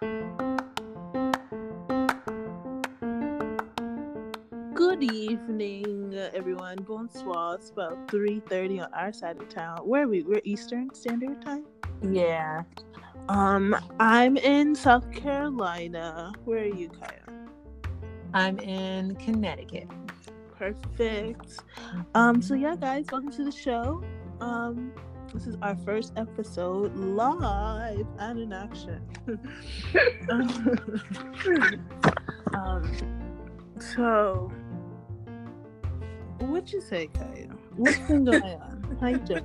Good evening, everyone. Bonsoir. It's about 3.30 on our side of town. Where are we? We're Eastern Standard Time? Yeah. Um, I'm in South Carolina. Where are you, Kaya? I'm in Connecticut. Perfect. Um, so yeah, guys, welcome to the show. Um, this is our first episode live and in action. um, so what you say, Kaya? What's been going on? How you doing?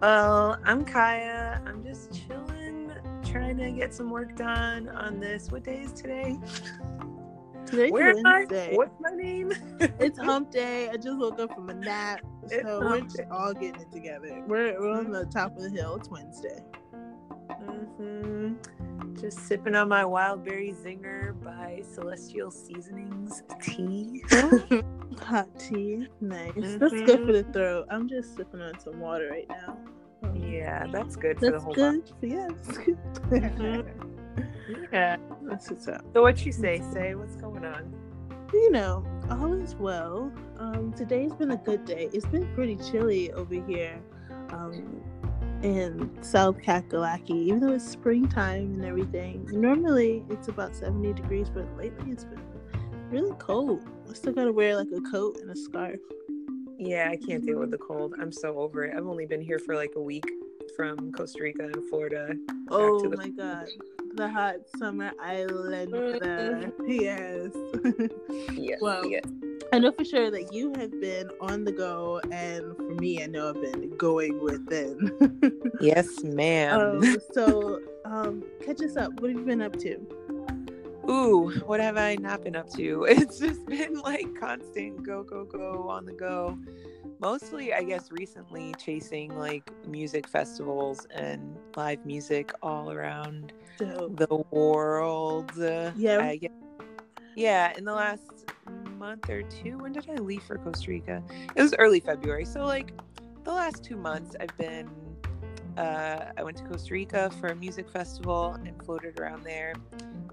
Well, I'm Kaya. I'm just chilling, trying to get some work done on this. What day is today? Today's Where am I? What's my name? It's hump day. I just woke up from a nap. It's So we're day. all getting it together. We're, we're on the top of the hill. It's Wednesday. Mm-hmm. Just sipping on my wild berry zinger by Celestial Seasonings tea. Hot tea. Nice. That's good for the throat. I'm just sipping on some water right now. Yeah, that's good for the whole good. Yeah, that's good. Yeah. That's what's up. So what you say? Say what's going on? You know, all is well. Um, today's been a good day. It's been pretty chilly over here um, in South Kakalaki, even though it's springtime and everything. Normally it's about 70 degrees, but lately it's been really cold. I still gotta wear like a coat and a scarf. Yeah, I can't deal with the cold. I'm so over it. I've only been here for like a week from Costa Rica and Florida. Oh the- my god. The hot summer island. there. Yes. Yeah. Well, yeah. I know for sure that you have been on the go, and for me, I know I've been going within. Yes, ma'am. um, so, um, catch us up. What have you been up to? Ooh, what have I not been up to? It's just been like constant go, go, go on the go. Mostly, I guess, recently chasing like music festivals and live music all around So, the world. Uh, Yeah. I guess- yeah, in the last month or two. When did I leave for Costa Rica? It was early February. So, like, the last two months, I've been. Uh, I went to Costa Rica for a music festival and floated around there.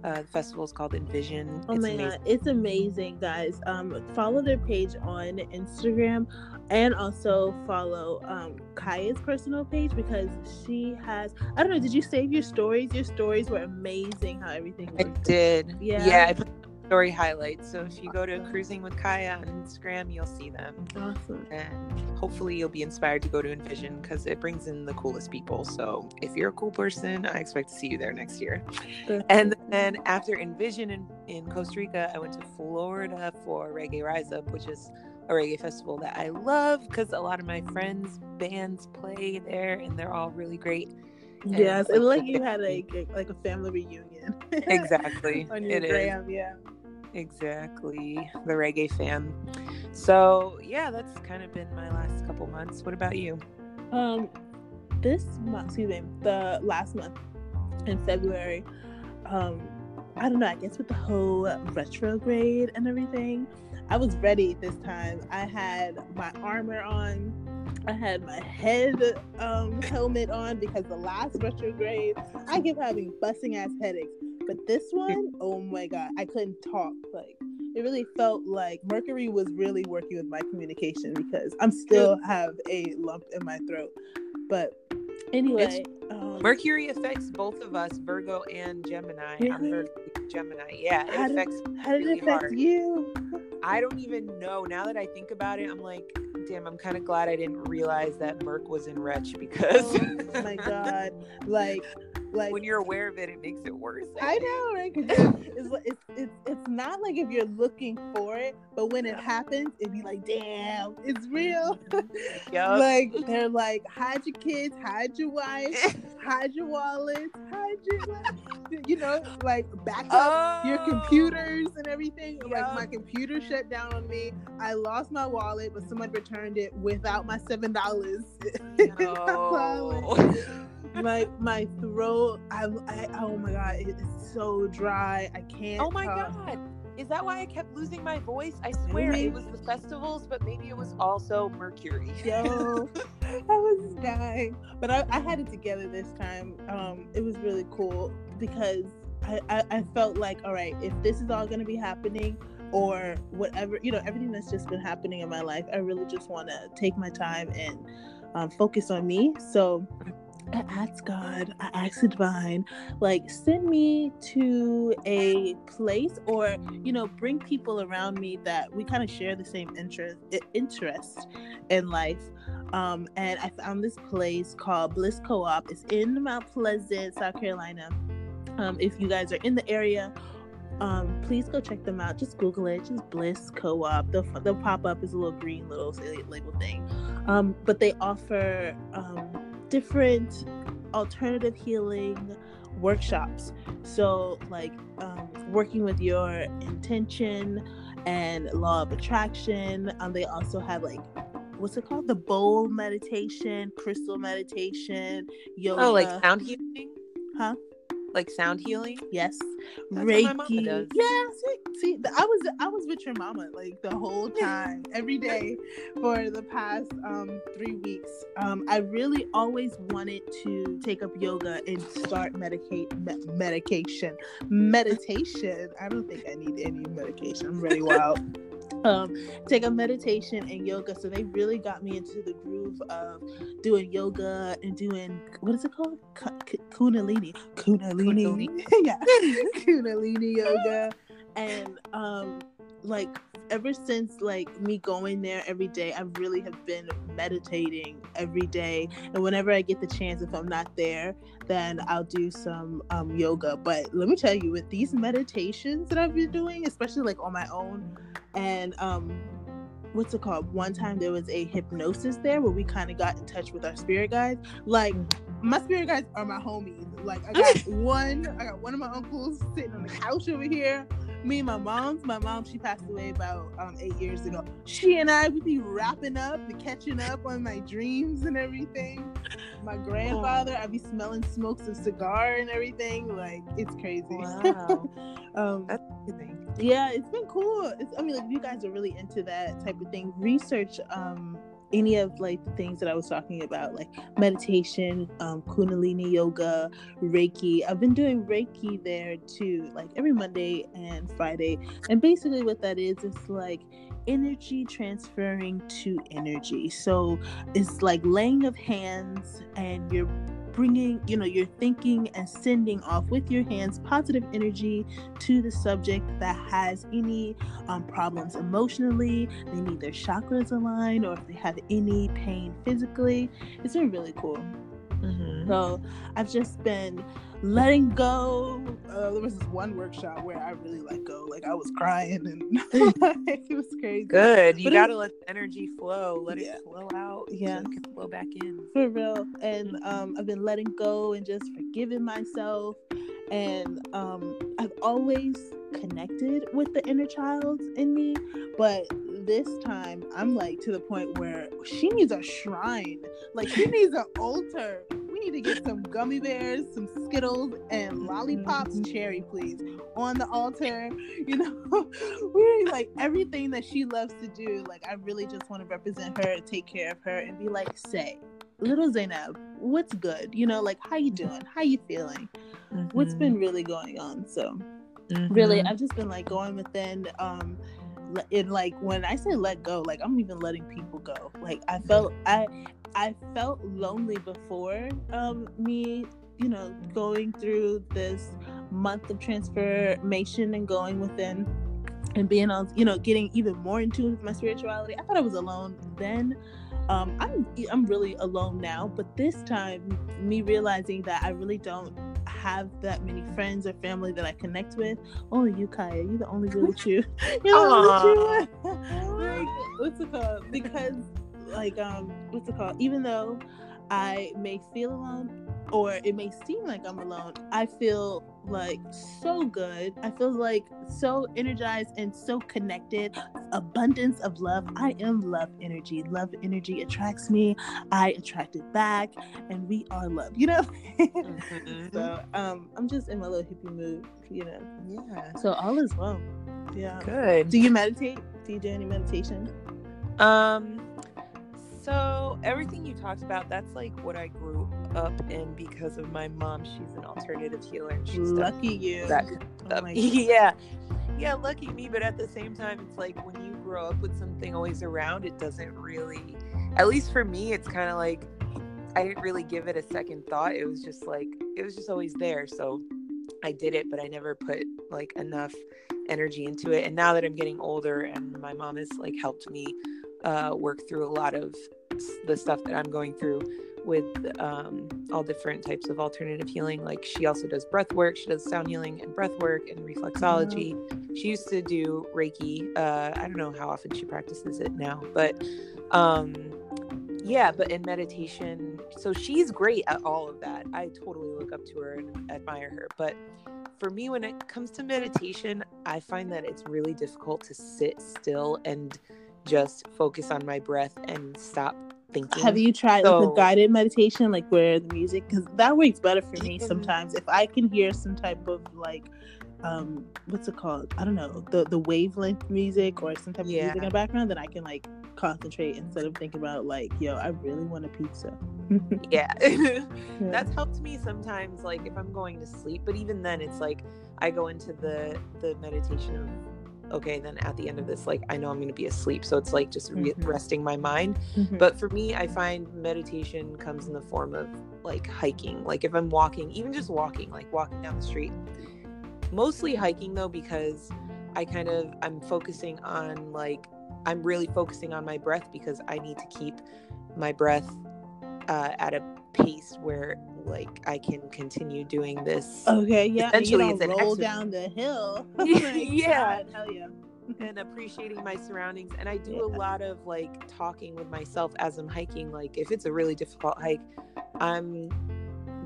Uh, the festival is called Envision. oh It's my amazing. god, it's amazing, guys. Um, follow their page on Instagram, and also follow um Kaya's personal page because she has. I don't know. Did you save your stories? Your stories were amazing. How everything I did. Yeah. Yeah. I put story highlights. So if you go to Cruising with Kaya on Instagram, you'll see them. Awesome. and hopefully you'll be inspired to go to Envision because it brings in the coolest people. So if you're a cool person, I expect to see you there next year. And then after Envision in, in Costa Rica, I went to Florida for Reggae Rise Up, which is a reggae festival that I love because a lot of my friends' bands play there and they're all really great. And Yes, it's like like you had a like a family reunion. Exactly. on your It is. gram, yeah. Exactly. The reggae fam. So yeah, that's kind of been my last couple months. What about you? Um, this month, excuse me, the last month in February, um, I don't know. I guess with the whole retrograde and everything, I was ready this time. I had my armor on. I had my head um, helmet on because the last retrograde, I kept having busting ass headaches. But this one, oh my god, I couldn't talk. Like it really felt like Mercury was really working with my communication because I'm still have a lump in my throat. But anyway, um, Mercury affects both of us, Virgo and Gemini. I'm Really? Virgo, Gemini. Yeah, it How did- how did really it affect hard. you? I don't even know. Now that I think about it, I'm like, damn. I'm kind of glad I didn't realize that Merc was in Wretch because. Oh my god! Like, like when you're aware of it, it makes it worse. I know, right? it's, it's, it's, it's, not like if you're looking for it, but when it happens, it'd be like, damn, it's real. Mm-hmm. Yup. like, they're like, hide your kids, hide your wife, hide your wallets, hide your, you know, like, back up your Oh, computers and everything. Like, my computer shut down on me. I lost my wallet, but someone returned it without my $7. in my wallet No. My my throat I, I oh my god it's so dry i can't Oh my talk. god. Is that why I kept losing my voice? I swear Really? it was the festivals, but maybe it was also Mercury. yo I was dying, but I, I, had it together this time. Um, it was really cool because I, I, I felt like, all right, if this is all going to be happening, or whatever, you know, everything that's just been happening in my life, I really just want to take my time and um, focus on me. So I asked God, I asked the divine, like send me to a place or you know bring people around me that we kind of share the same interest interest in life. Um, and I found this place called Bliss Co-op. It's in Mount Pleasant, South Carolina. Um, if you guys are in the area, um, please go check them out. Just Google it. Just Bliss Co-op. They'll, they'll pop up as a little green little label thing. Um, but they offer um, different alternative healing workshops. So, like um, working with your intention and law of attraction. Um, they also have like what's it called? The bowl meditation, crystal meditation, yoga. Oh, like sound healing? Huh? Like sound healing. Yes, That's Reiki. Yeah, see, see, I was I was with your mama like the whole time, every day for the past um, three weeks. Um, I really always wanted to take up yoga and start medicate me- medication meditation. I don't think I need any medication. I'm really wild um, take a meditation and yoga. So they really got me into the groove of doing yoga and doing what is it called? Kundalini. Kundalini. Kundalini. yeah. Kundalini yoga. And um like ever since like me going there every day, I really have been meditating every day. And whenever I get the chance, if I'm not there, then I'll do some um, yoga. But let me tell you, with these meditations that I've been doing, especially like on my own, and um, what's it called? One time there was a hypnosis there where we kind of got in touch with our spirit guides. Like my spirit guides are my homies. Like I got one, I got one of my uncles sitting on the couch over here me and my mom's my mom she passed away about um, eight years ago. She and i would be wrapping up and catching up on my dreams and everything. My grandfather i'd be smelling smokes of cigar and everything like it's crazy. Wow. um, yeah it's been cool. It's, i mean like you guys are really into that type of thing. Research um any of like the things that I was talking about, like meditation, um, Kundalini yoga, Reiki. I've been doing Reiki there too, like every Monday and Friday. And basically, what that is, it's like energy transferring to energy. So it's like laying of hands, and you're bringing, you know, you're thinking and sending off with your hands positive energy to the subject that has any um, problems emotionally. They need their chakras aligned, or if they have any pain physically. It's been really cool. So I've just been letting go. Uh, there was this one workshop where I really let go. Like I was crying and it was crazy. Good. You but gotta let the energy flow. Let yeah. it flow out. Yeah. So it can flow back in. For real. And um, I've been letting go and just forgiving myself. And um, I've always connected with the inner child in me, but this time I'm like to the point where she needs a shrine. Like she needs an altar need to get some gummy bears, some Skittles, and lollipops, mm-hmm. cherry, please, on the altar. You know, we like everything that she loves to do. Like, I really just want to represent her, take care of her, and be like, say, little Zainab, what's good? You know, like, how you doing? How you feeling? Mm-hmm. What's been really going on? So, mm-hmm. really, I've just been like going within. Um, and like when I say let go, like I'm even letting people go. Like I felt I I felt lonely before um, me, you know, going through this month of transformation and going within and being on, you know, getting even more in tune with my spirituality. I thought I was alone then. Um, I'm I'm really alone now, but this time, me realizing that I really don't have that many friends or family that I connect with. Only you, Kaya. You're the only real true. You're the only like, what's it called? Because like um what's it called even though i may feel alone or it may seem like i'm alone i feel like so good. I feel like so energized and so connected. Abundance of love. I am love energy. Love energy attracts me. I attract it back and we are love you know? Mm-hmm. so um i'm just in my little hippie mood you know? Yeah. So all is well. Yeah. Good. Do you meditate? Do you do any meditation? Um So everything you talked about, that's like what I grew up in because of my mom. She's an alternative healer. And she's lucky you. That oh yeah, yeah, lucky me. But at the same time, it's like when you grow up with something always around, it doesn't really. At least for me, it's kind of like I didn't really give it a second thought. It was just like it was just always there. So I did it, but I never put like enough energy into it. And now that I'm getting older and my mom has like helped me uh, work through a lot of the stuff that I'm going through with um, all different types of alternative healing. Like she also does breath work, she does sound healing and breath work and reflexology. Mm-hmm. She used to do Reiki. Uh, I don't know how often she practices it now, but um, yeah, but in meditation, so she's great at all of that. I totally look up to her and admire her. But for me, when it comes to meditation, I find that it's really difficult to sit still and just focus on my breath and stop thinking. Have you tried so, like a guided meditation, like where the music? Because that works better for me sometimes. If I can hear some type of like, um, what's it called? I don't know, the the wavelength music or some type of yeah. music in the background, then I can like concentrate instead of thinking about like, yo, I really want a pizza. yeah. yeah. That's helped me sometimes, like if I'm going to sleep. But even then, it's like I go into the the meditation of okay then at the end of this like i know i'm going to be asleep so it's like just re- mm-hmm. resting my mind mm-hmm. but for me i find meditation comes in the form of like hiking like if i'm walking even just walking like walking down the street mostly hiking though because i kind of i'm focusing on like i'm really focusing on my breath because i need to keep my breath uh, at a pace where like I can continue doing this. Okay, yeah. Essentially, it's an roll down the hill. yeah, hell yeah. and appreciating my surroundings, and I do yeah. a lot of like talking with myself as I'm hiking. Like if it's a really difficult hike, I'm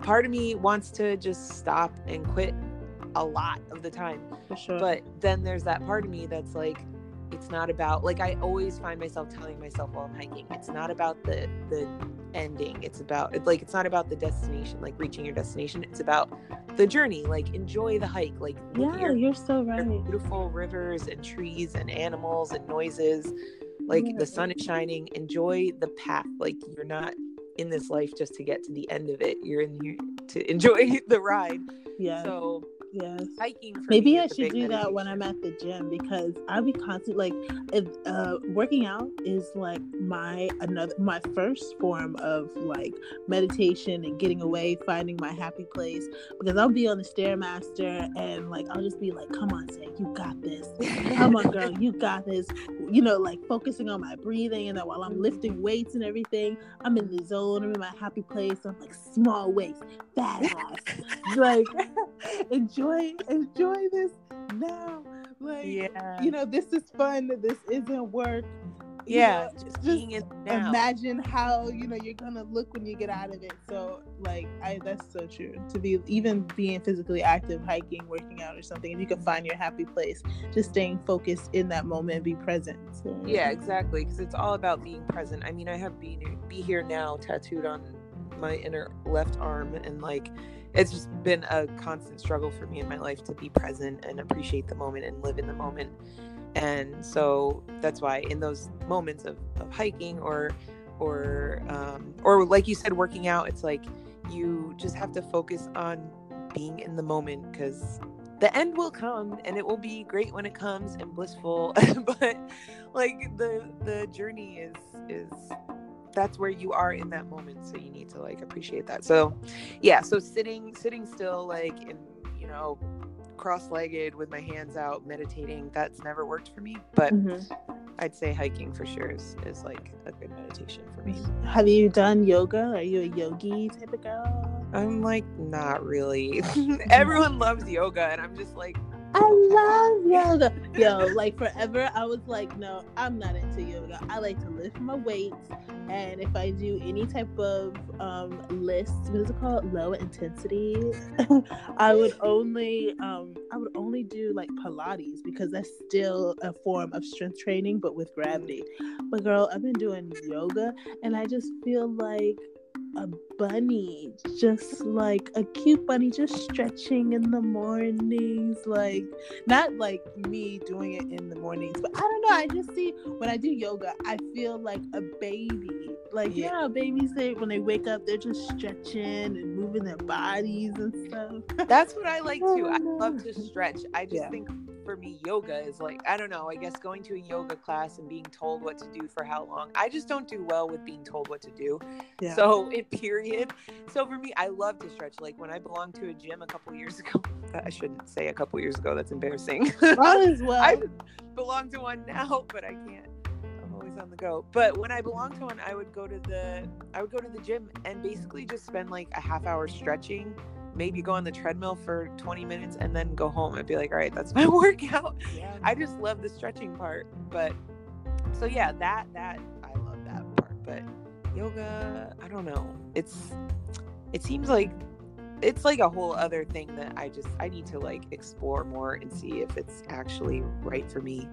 part of me wants to just stop and quit a lot of the time. For sure. But then there's that part of me that's like, it's not about like I always find myself telling myself while I'm hiking, it's not about the the ending. It's about it's like it's not about the destination, like reaching your destination. It's about the journey. Like enjoy the hike. Like yeah, your, you're so right. Beautiful rivers and trees and animals and noises. Like yeah. the sun is shining. Enjoy the path. Like you're not in this life just to get to the end of it. You're in here to enjoy the ride. Yeah. So Yes. Hiking. Maybe I should do that when I'm at the gym because I'll be constantly like, if uh, working out is like my another my first form of like meditation and getting away, finding my happy place. Because I'll be on the stairmaster and like I'll just be like, "Come on, say you got this. Come on, girl, you got this." You know, like focusing on my breathing, and then while I'm lifting weights and everything, I'm in the zone. I'm in my happy place. I'm like small weights, fat ass, like enjoy enjoy enjoy this now. Like yeah. you know, this is fun. This isn't work. Yeah, you know, just, just imagine how you know you're gonna look when you get out of it. So like I that's so true. To be even being physically active, hiking, working out or something, if you can find your happy place, just staying focused in that moment and be present. So, yeah, exactly. Because it's all about being present. I mean, I have be be here now tattooed on my inner left arm and like it's just been a constant struggle for me in my life to be present and appreciate the moment and live in the moment. And so that's why in those moments of, of hiking or or um, or like you said working out it's like you just have to focus on being in the moment because the end will come and it will be great when it comes and blissful. But like the the journey is is that's where you are in that moment so you need to like appreciate that. So yeah so sitting sitting still like in you know cross-legged with my hands out meditating that's never worked for me but mm-hmm. i'd say hiking for sure is, is like a good meditation for me. Have you done yoga? Are you a yogi type of girl? I'm like not really. Everyone loves yoga and i'm just like I love yoga. Yo, like forever, I was like, no, I'm not into yoga. I like to lift my weights. And if I do any type of um, list, what is it called? Low intensity, I would only, um, I would only do like Pilates because that's still a form of strength training, but with gravity. But girl, I've been doing yoga and I just feel like a bunny, just like a cute bunny, just stretching in the mornings. Like, not like me doing it in the mornings, but I don't know. I just see when I do yoga, I feel like a baby. Like, yeah, you know babies, they when they wake up, they're just stretching and moving their bodies and stuff. That's what I like too. I love to stretch. I just yeah. think for me yoga is like i don't know i guess going to a yoga class and being told what to do for how long i just don't do well with being told what to do yeah. so period. So for me i love to stretch like when i belonged to a gym a couple years ago i shouldn't say a couple years ago that's embarrassing. As well. i belong to one now but i can't i'm always on the go. But when i belonged to one i would go to the i would go to the gym and basically just spend like a half hour stretching maybe go on the treadmill for 20 minutes and then go home and be like, all right, that's my workout. Yeah. I just love the stretching part. But so yeah, that that I love that part. But yoga, I don't know. It's it seems like it's like a whole other thing that I just I need to like explore more and see if it's actually right for me.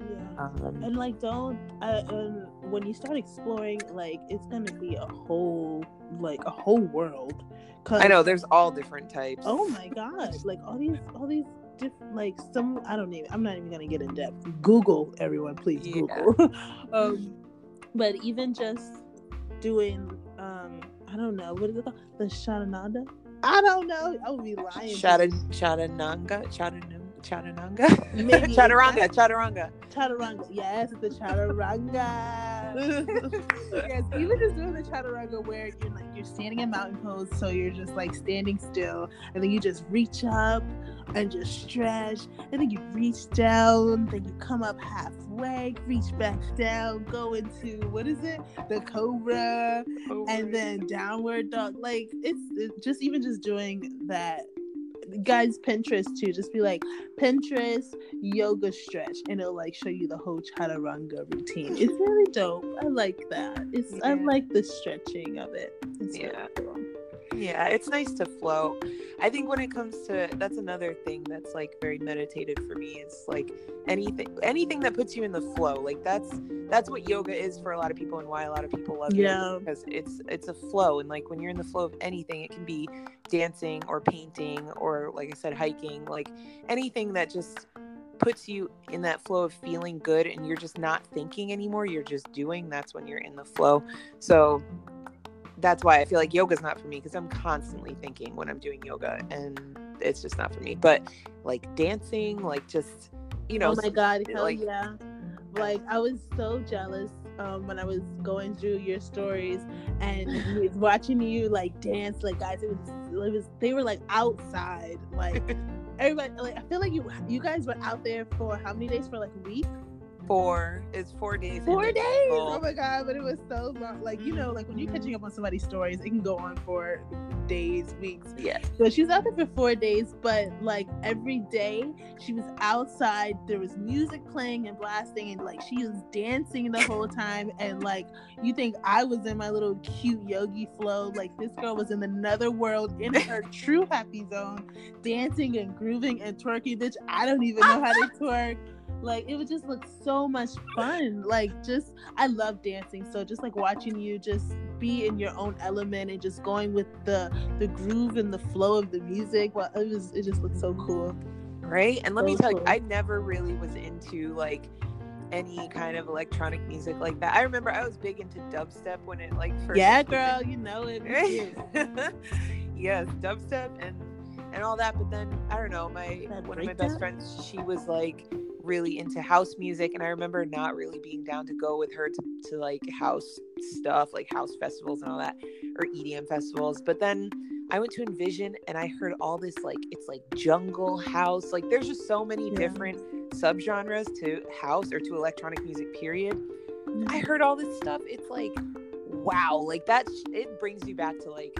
Yeah. Um, and like don't uh, and when you start exploring like it's gonna be a whole like a whole world Cause, I know there's all different types. Oh my god! Like all these, all these different, like some. I don't even. I'm not even gonna get in depth. Google, everyone, please yeah. Google. um, but even just doing, um, I don't know what is it called, the Shatananda. I don't know. I would be lying. Shata, Shatananga, Shatananga. Chaturanga? chaturanga, chaturanga. Chaturanga, yes, the chaturanga. yes, even just doing the chaturanga where you're like you're standing in mountain pose, so you're just like standing still, and then you just reach up and just stretch, and then you reach down, then you come up halfway, reach back down, go into what is it, the cobra, and then downward dog. Like it's, it's just even just doing that guys pinterest too. Just be like pinterest yoga stretch and it'll like show you the whole chaturanga routine. It's really dope. I like that. It's yeah. i like the stretching of it. It's yeah. really cool. Yeah it's nice to flow i think when it comes to that's another thing that's like very meditative for me is like anything anything that puts you in the flow like that's that's what yoga is for a lot of people and why a lot of people love yeah. it because it's it's a flow and like when you're in the flow of anything it can be dancing or painting or like i said hiking like anything that just puts you in that flow of feeling good and you're just not thinking anymore you're just doing that's when you're in the flow so that's why i feel like yoga's not for me because i'm constantly thinking when i'm doing yoga and it's just not for me but like dancing like just you know oh my god hell like yeah like I was so jealous um, when I was going through your stories and watching you like dance. Like guys, it was it was they were like outside. Like everybody, like I feel like you you guys were out there for how many days? For like a week four. It's four days. Four days. Oh, oh my god! But it was so long. Like you know, like when you're catching up on somebody's stories, it can go on for days, weeks. Yeah. So she was out there for four days, but like every day she was outside. There was music playing and blasting, and like she was dancing the whole time. And like you think I was in my little cute yogi flow, like this girl was in another world in her true happy zone, dancing and grooving and twerking. Bitch, I don't even know how to twerk like it would just look so much fun. Like just i love dancing. So just like watching you just be in your own element and just going with the the groove and the flow of the music. Well it was it just looked so cool. Right? And let so me tell cool. you i never really was into like any kind of electronic music like that. I remember I was big into dubstep when it like first Yeah, girl, you know it. yes, dubstep and and all that, but then I don't know, my one of my best friends, she was like really into house music and i remember not really being down to go with her to, to like house stuff like house festivals and all that or edm festivals but then i went to envision and i heard all this like it's like jungle house like there's just so many yeah. different subgenres to house or to electronic music period mm-hmm. i heard all this stuff it's like wow like that it brings you back to like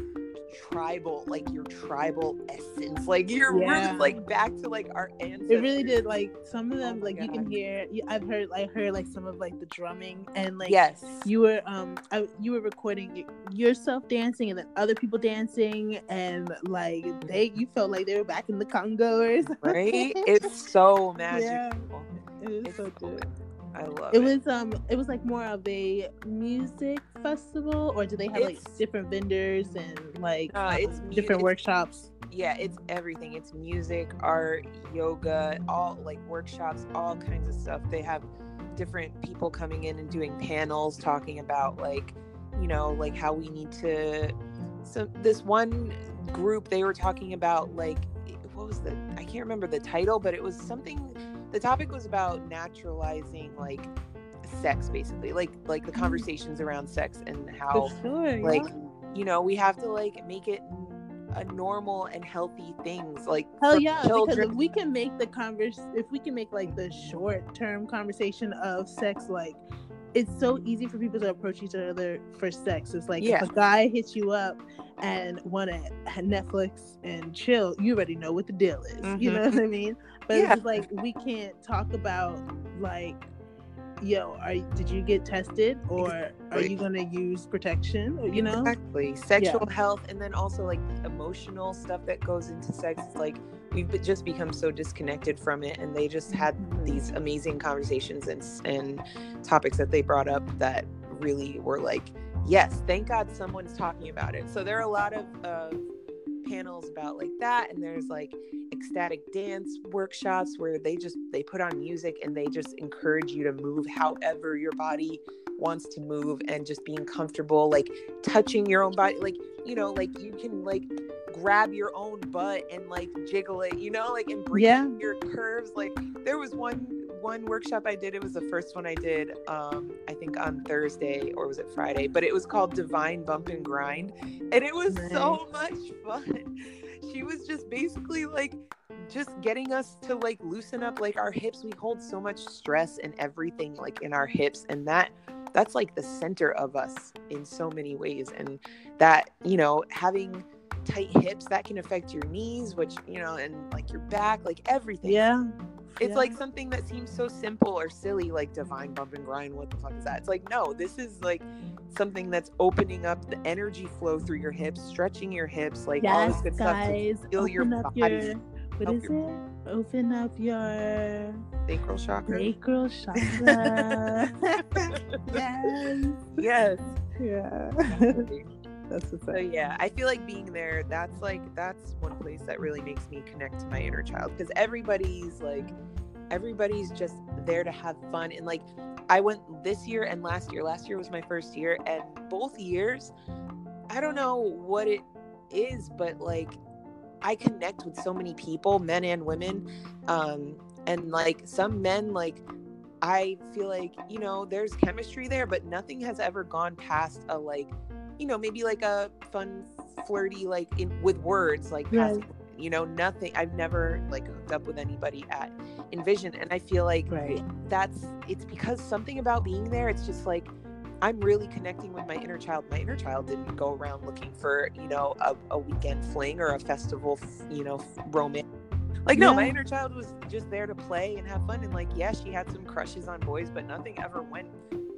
tribal, like your tribal essence. Like you're yeah. like back to like our ancestors. It really did. Like some of them, oh like God. you can hear. I've heard, I heard like some of like the drumming and like yes, you were um, I, you were recording yourself dancing and then other people dancing and like they, you felt like they were back in the Congo or something. Right? It's so magical. Yeah. It is it's so good. I love it. it. was um it was like more of a music festival or do they have like different vendors and like Uh, it's um, mu- different it's- workshops? Yeah it's everything. It's music art yoga all like workshops all kinds of stuff. They have different people coming in and doing panels talking about like you know like how we need to so this one group they were talking about like what was the i can't remember the title but it was something the topic was about naturalizing like sex basically like like the mm-hmm. conversations around sex and how sure like yeah. you know we have to like make it a normal and healthy things like Hell yeah, because if we can make the converse, if we can make like the short term conversation of sex, like it's so easy for people to approach each other for sex. It's like Yeah. if a guy hits you up and want to Netflix and chill, you already know what the deal is. You Mhm. know what I mean? But Yeah. it's like we can't talk about like. Yo, are did you get tested or are you gonna use protection? You know, exactly sexual health and then also like emotional stuff that goes into sex It's like we've just become so disconnected from it and they just had these amazing conversations and and topics that they brought up that really were like yes thank god someone's talking about it so there are a lot of uh, panels about like that and there's like ecstatic dance workshops where they just they put on music and they just encourage you to move however your body wants to move and just being comfortable like touching your own body like you know like you can like grab your own butt and like jiggle it you know like embrace Yeah. your curves like there was one one workshop i did it was the first one i did um i think on thursday or was it friday? But it was called divine bump and grind and it was so much fun. She was just basically like just getting us to like loosen up like our hips we hold so much stress and everything like in our hips and that that's like the center of us in so many ways and that you know having tight hips that can affect your knees which you know and like your back like everything. Yeah. It's yeah. like something that seems so simple or silly like divine bump and grind what the fuck is that it's like no this is like something that's opening up the energy flow through your hips stretching your hips like all this Yes, good stuff to feel your body, your what is it? Open up your sacral chakra sacral chakra. yes. yes Yeah. That's what's So yeah, I feel like being there, that's like that's one place that really makes me connect to my inner child because everybody's like everybody's just there to have fun and like I went this year and last year. Last year was my first year and both years I don't know what it is, but like I connect with so many people, men and women. Um and like some men like I feel like, you know, there's chemistry there, but nothing has ever gone past a like you know, maybe like a fun, flirty, like in with words, like Right. passing, you know, nothing. I've never like hooked up with anybody at Envision, and I feel like Right. that's it's because something about being there. It's just like I'm really connecting with my inner child. My inner child didn't go around looking for you know a, a weekend fling or a festival, f- you know, f- romance. Like no, my inner child was just there to play and have fun, and like yeah, she had some crushes on boys, but nothing ever went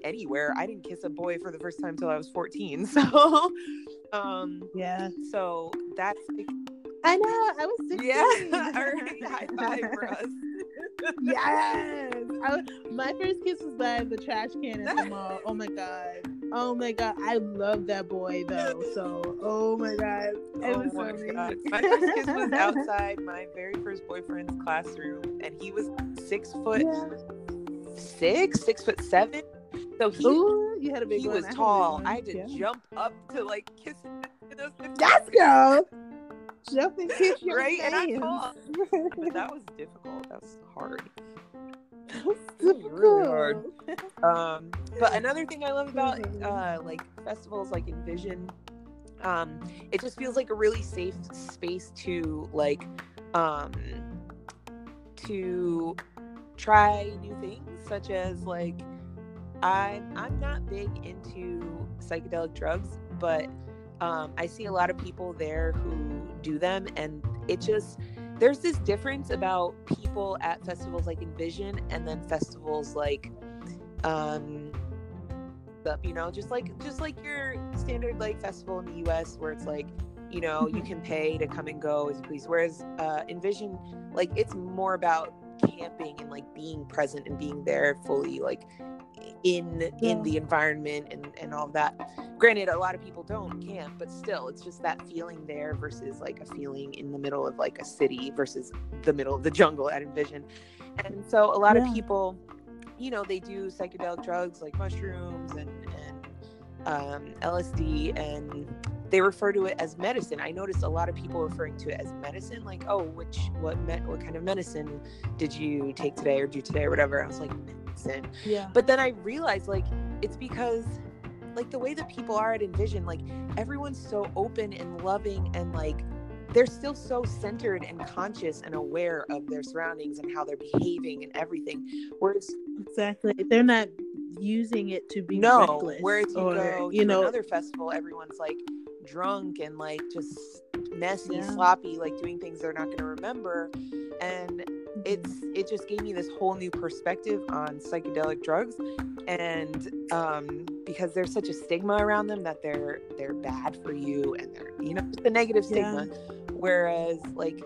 anywhere. I didn't kiss a boy for the first time till I was 14. So, um, Yeah. so that's like, I know. I was 16. yeah, all right, high five for us. yes. I was, my first kiss was by the trash can at the mall. Oh my god. Oh my god. I love that boy though. So, oh my god. It Oh was so my amazing. god! My first kiss was outside my very first boyfriend's classroom, and he was six foot Yeah. six, six foot seven. So he Ooh, you had a big he one. was I had a big tall. I had to Yeah. jump up to like kiss him. And I was 15, Yes, girl. Jump and kiss your Right, and but that was difficult. That was hard. That was was really hard. um but another thing i love about Mhm. uh like festivals like envision um it just feels like a really safe space to like um to try new things such as like i i'm not big into psychedelic drugs but um i see a lot of people there who do them and it just there's this difference about people at festivals like envision and then festivals like um up you know just like just like your standard like festival in the us where it's like you know you Mhm. can pay to come and go as you please whereas uh envision like it's more about camping and like being present and being there fully like in yeah. in the environment and and all that granted a lot of people don't camp but still it's just that feeling there versus like a feeling in the middle of like a city versus the middle of the jungle at envision and so a lot yeah. of people you know they do psychedelic drugs like mushrooms and and um, lsd and they refer to it as medicine. I noticed a lot of people referring to it as medicine, like, oh, which what me- what kind of medicine did you take today or do today or whatever. I was like, medicine. Yeah. But then I realized like it's because like the way that people are at Envision, like everyone's so open and loving and like they're still so centered and conscious and aware of their surroundings and how they're behaving and everything. Whereas exactly, they're not using it to be no. Reckless whereas you or, go you know another festival, everyone's like drunk and like just messy, yeah. sloppy, like doing things they're not going to remember. And it's it just gave me this whole new perspective on psychedelic drugs and um because there's such a stigma around them that they're they're bad for you and they're you know the negative stigma yeah. whereas like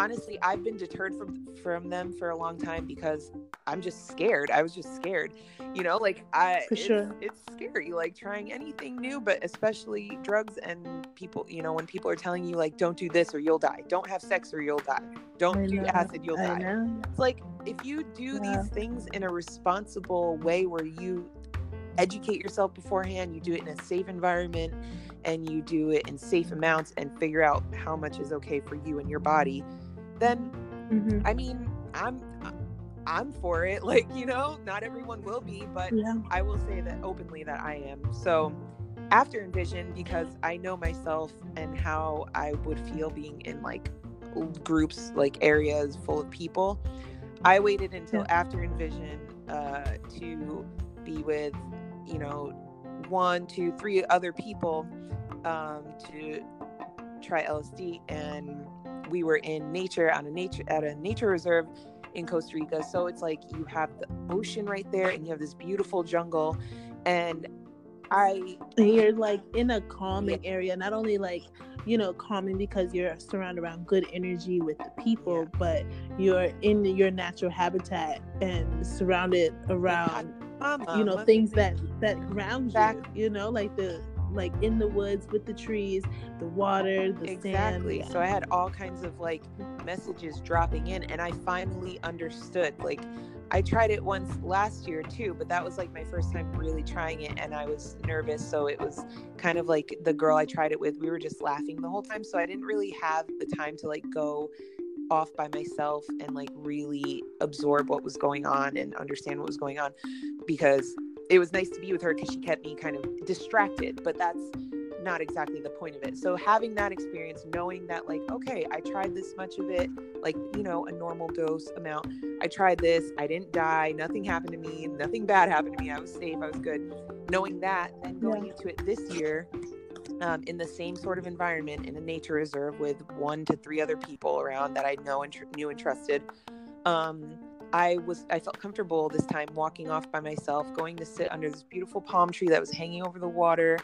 honestly i've been deterred from from them for a long time because i'm just scared. I was just scared you know like i for sure. it's, it's scary like trying anything new but especially drugs and people you know when people are telling you like don't do this or you'll die. Don't have sex or you'll die. Don't do acid you'll I die. know. it's like if you do yeah. these things in a responsible way where you educate yourself beforehand you do it in a safe environment and you do it in safe amounts and figure out how much is okay for you and your body then mm-hmm. i mean i'm i'm for it like you know not everyone will be but yeah. i will say that openly that i am so after envision because i know myself and how i would feel being in like groups like areas full of people i waited until yeah. after envision uh, to be with you know one two three other people um, to try lsd and we were in nature on a nature at a nature reserve in Costa Rica. So it's like you have the ocean right there and you have this beautiful jungle and I and you're like in a calming yeah. area, not only like you know calming because you're surrounded around good energy with the people, yeah. but you're in your natural habitat and surrounded around Mama, you know um, things that that ground you. You know, like the like in the woods with the trees, the water, the exactly. sand. So I had all kinds of like messages dropping in, and I finally understood. Like I tried it once last year too, but that was like my first time really trying it, and I was nervous. So it was kind of like the girl I tried it with. We were just laughing the whole time, so I didn't really have the time to like go off by myself and like really absorb what was going on and understand what was going on because it was nice to be with her because she kept me kind of distracted, but that's not exactly the point of it. So having that experience, knowing that like, okay, I tried this much of it, like, you know, a normal dose amount. I tried this, I didn't die, nothing happened to me, nothing bad happened to me. I was safe, I was good. Knowing that and going yeah. into it this year um, in the same sort of environment in a nature reserve with one to three other people around that I know and tr- knew and trusted. Um, I was I felt comfortable this time walking off by myself, going to sit under this beautiful palm tree that was hanging over the water.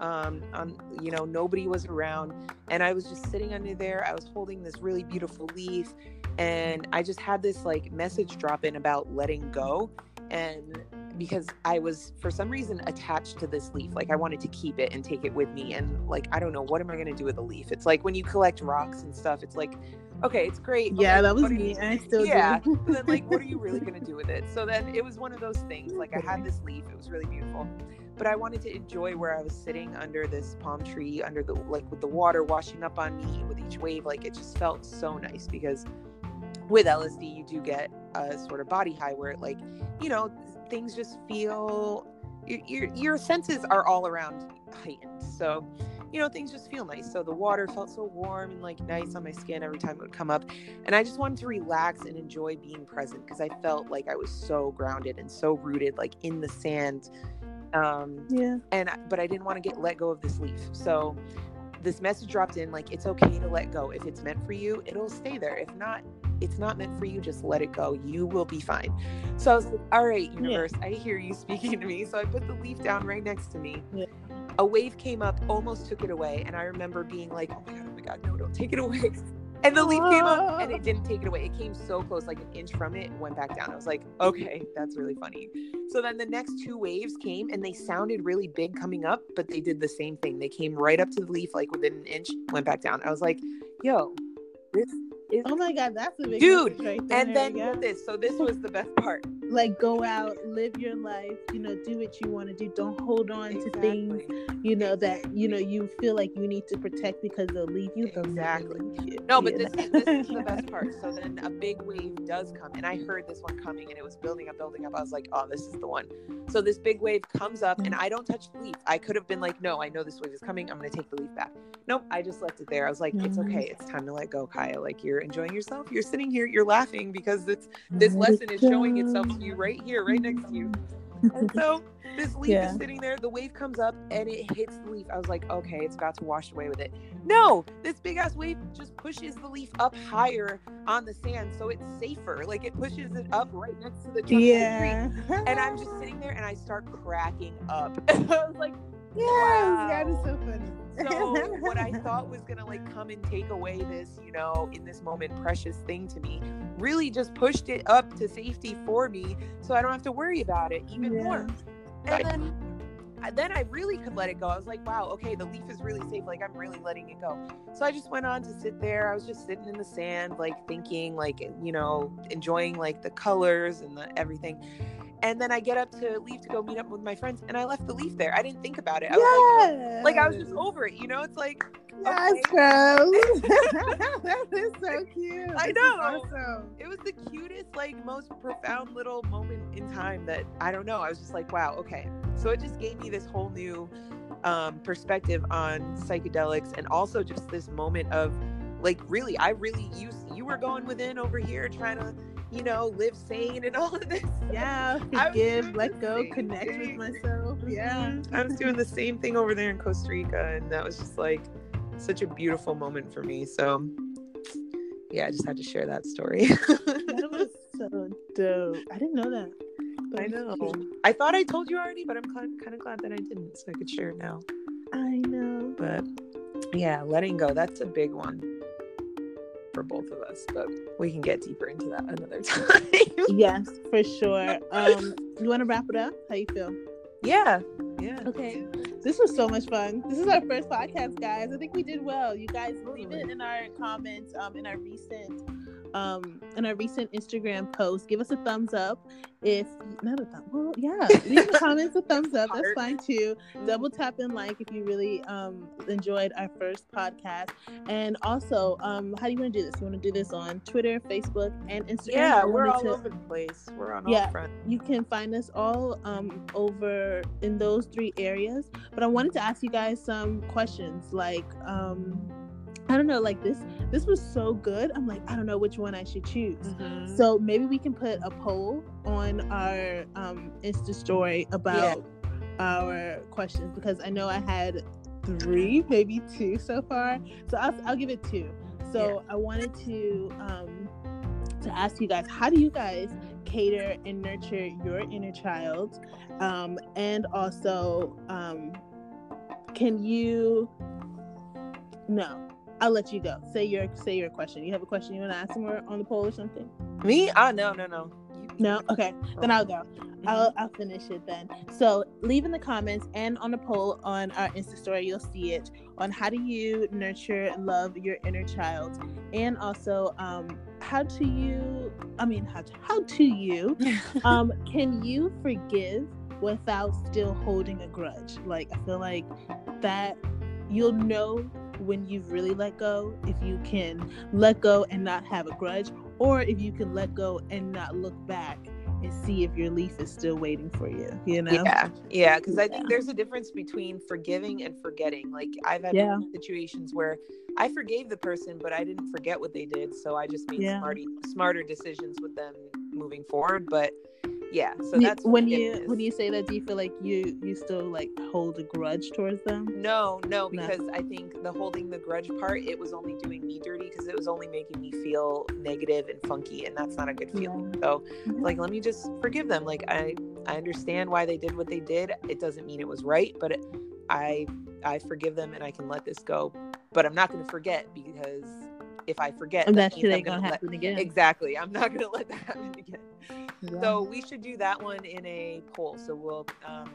Um, on you know nobody was around, and I was just sitting under there. I was holding this really beautiful leaf, and I just had this like message drop in about letting go, and because I was for some reason attached to this leaf. Like I wanted to keep it and take it with me. And like I don't know what am I gonna do with a leaf? It's like when you collect rocks and stuff. It's like okay, it's great. Yeah, like, that was me. I still yeah. do. then like, what are you really gonna do with it? So then it was one of those things. Like I had this leaf. It was really beautiful, but I wanted to enjoy where I was sitting under this palm tree, under the like with the water washing up on me with each wave. Like it just felt so nice because with LSD you do get a sort of body high where it like you know things just feel your, your, your senses are all around heightened. So you know, things just feel nice. So the water felt so warm and like nice on my skin every time it would come up. And I just wanted to relax and enjoy being present because I felt like I was so grounded and so rooted, like in the sand. Um, yeah. And, but I didn't want to get let go of this leaf. So this message dropped in like, it's okay to let go. If it's meant for you, it'll stay there. If not, it's not meant for you. Just let it go. You will be fine. So I was like, all right, universe, yeah. I hear you speaking to me. So I put the leaf down right next to me. Yeah a wave came up, almost took it away. And I remember being like, oh my God, oh my God, no, don't take it away. and the leaf came up and it didn't take it away. It came so close, like an inch from it, went back down. I was like, mm-hmm. okay, that's really funny. So then the next two waves came and they sounded really big coming up, but they did the same thing. They came right up to the leaf, like within an inch, went back down. I was like, yo, this is oh my god, that's a big dude. Right and then get this. So this was the best part. Like go out, live your life, you know, do what you want to do. Don't hold on exactly. to things, you know, exactly. that you know you feel like you need to protect because they'll leave you. exactly. You, no, but this, this is the best part. So then a big wave does come, and I heard this one coming, and it was building up, building up. I was like, oh, this is the one. So this big wave comes up, and mm. I don't touch the leaf. I could have been like, no, I know this wave is coming. I'm going to take the leaf back. Nope, I just left it there. I was like, it's okay. Mm. It's time to let go, Kaya. Like you're enjoying yourself. You're sitting here. You're laughing because it's this lesson is showing itself you right here, right next to you. And so this leaf yeah. is sitting there. The wave comes up and it hits the leaf. I was like, okay, it's about to wash away with it. No, this big ass wave just pushes the leaf up higher on the sand, so it's safer. Like it pushes it up right next to the trunk yeah. of the tree. And I'm just sitting there and I start cracking up. I was like, yes, wow. that is so funny so what I thought was gonna like come and take away this, you know, in this moment precious thing to me, really just pushed it up to safety for me, so I don't have to worry about it even yeah. more. And then then I really could let it go. I was like, wow, okay, the leaf is really safe. Like I'm really letting it go. So I just went on to sit there. I was just sitting in the sand, like thinking, like, you know, enjoying like the colors and the everything. And then I get up to leave to go meet up with my friends, and I left the leaf there. I didn't think about it. I was yes. like, like I was just over it, you know. It's like, yes, okay. girl. that is so cute. I know. Awesome. It was the cutest, like most profound little moment in time that I don't know. I was just like, wow, okay. So it just gave me this whole new um, perspective on psychedelics, and also just this moment of like, really, I really you you were going within over here trying to you know, live sane and all of this. Yeah, forgive, let go, connect thing. with myself. Yeah. Mm-hmm. I was doing the same thing over there in Costa Rica, and that was just like such a beautiful moment for me. So, yeah, I just had to share that story. that was so dope. I didn't know that. I know. I thought I told you already, but I'm kind of glad that I didn't, so I could share it now. I know. But yeah, letting go, that's a big one for both of us, but we can get deeper into that another time. yes, for sure. Um, you want to wrap it up? How you feel? Yeah. Yeah. Okay. This was so much fun. This is our first podcast, guys. I think we did well. You guys leave it in our comments, um, in our recent um in our recent Instagram post. Give us a thumbs up if not a thumb. Well, yeah, leave the comments a thumbs up. That's fine too. Double tap and like if you really um enjoyed our first podcast. And also, um, how do you want to do this? You want to do this on Twitter, Facebook, and Instagram? Yeah, we're all to... over the place. We're on yeah, all fronts. You can find us all um over in those three areas. But I wanted to ask you guys some questions like um I don't know, like this this was so good. I'm like, I don't know which one I should choose. Mm-hmm. So maybe we can put a poll on our um Insta story about yeah. our questions because I know I had three, maybe two so far. So I'll I'll give it two. So yeah. I wanted to um to ask you guys, how do you guys cater and nurture your inner child? Um and also um can you no I'll let you go. Say your say your question. You have a question you want to ask somewhere on the poll or something? Me? Ah, no, no, no. No. Okay. Then I'll go. Mm-hmm. I'll I'll finish it then. So leave in the comments and on the poll on our Insta story, you'll see it on how do you nurture and love your inner child, and also um how to you I mean how to, how to you um can you forgive without still holding a grudge? Like I feel like that you'll know when you've really let go, if you can let go and not have a grudge, or if you can let go and not look back and see if your leaf is still waiting for you, you know? Yeah. Yeah. Cause I think there's a difference between forgiving and forgetting. Like I've had yeah. situations where I forgave the person, but I didn't forget what they did. So I just made yeah. smarty, smarter decisions with them moving forward. But yeah so that's when you when you say that do you feel like you you still like hold a grudge towards them no no because no. i think the holding the grudge part it was only doing me dirty because it was only making me feel negative and funky and that's not a good feeling yeah. so mm-hmm. like let me just forgive them like i i understand why they did what they did it doesn't mean it was right but it, i i forgive them and i can let this go but i'm not going to forget because if I forget, And that that means shit I'm ain't gonna happen again. Exactly. I'm not gonna let that happen again. Yeah. So we should do that one in a poll. So we'll um,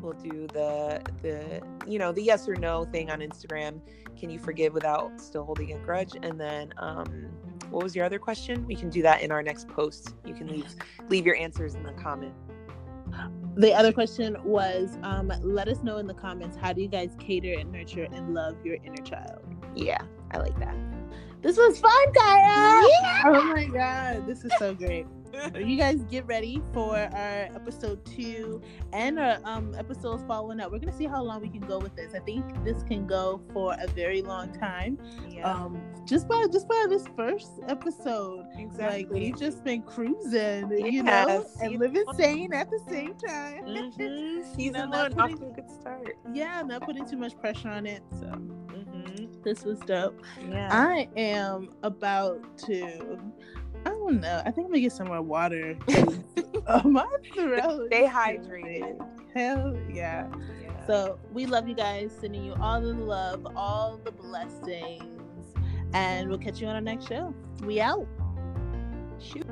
we'll do the the you know the yes or no thing on Instagram. Can you forgive without still holding a grudge? And then um, what was your other question? We can do that in our next post. You can leave leave your answers in the comment. the other question was um, let us know in the comments how do you guys cater and nurture and love your inner child Yeah, I like that. This was fun Kaya! oh my god this is so great you guys get ready for our episode two and our um episodes following up we're gonna see how long we can go with this i think this can go for a very long time Yeah, um just by just by this first episode exactly. like we've just been cruising you know and you living know. sane at the same time Mhm. Season not one off to a good start. yeah not putting too much pressure on it so. This was dope Yeah. i am about to i don't know i think i'm gonna get some more water uh, my throat Stay hydrated. hell yeah Yeah. so we love you guys sending you all the love all the blessings and we'll catch you on our next show we out shoot.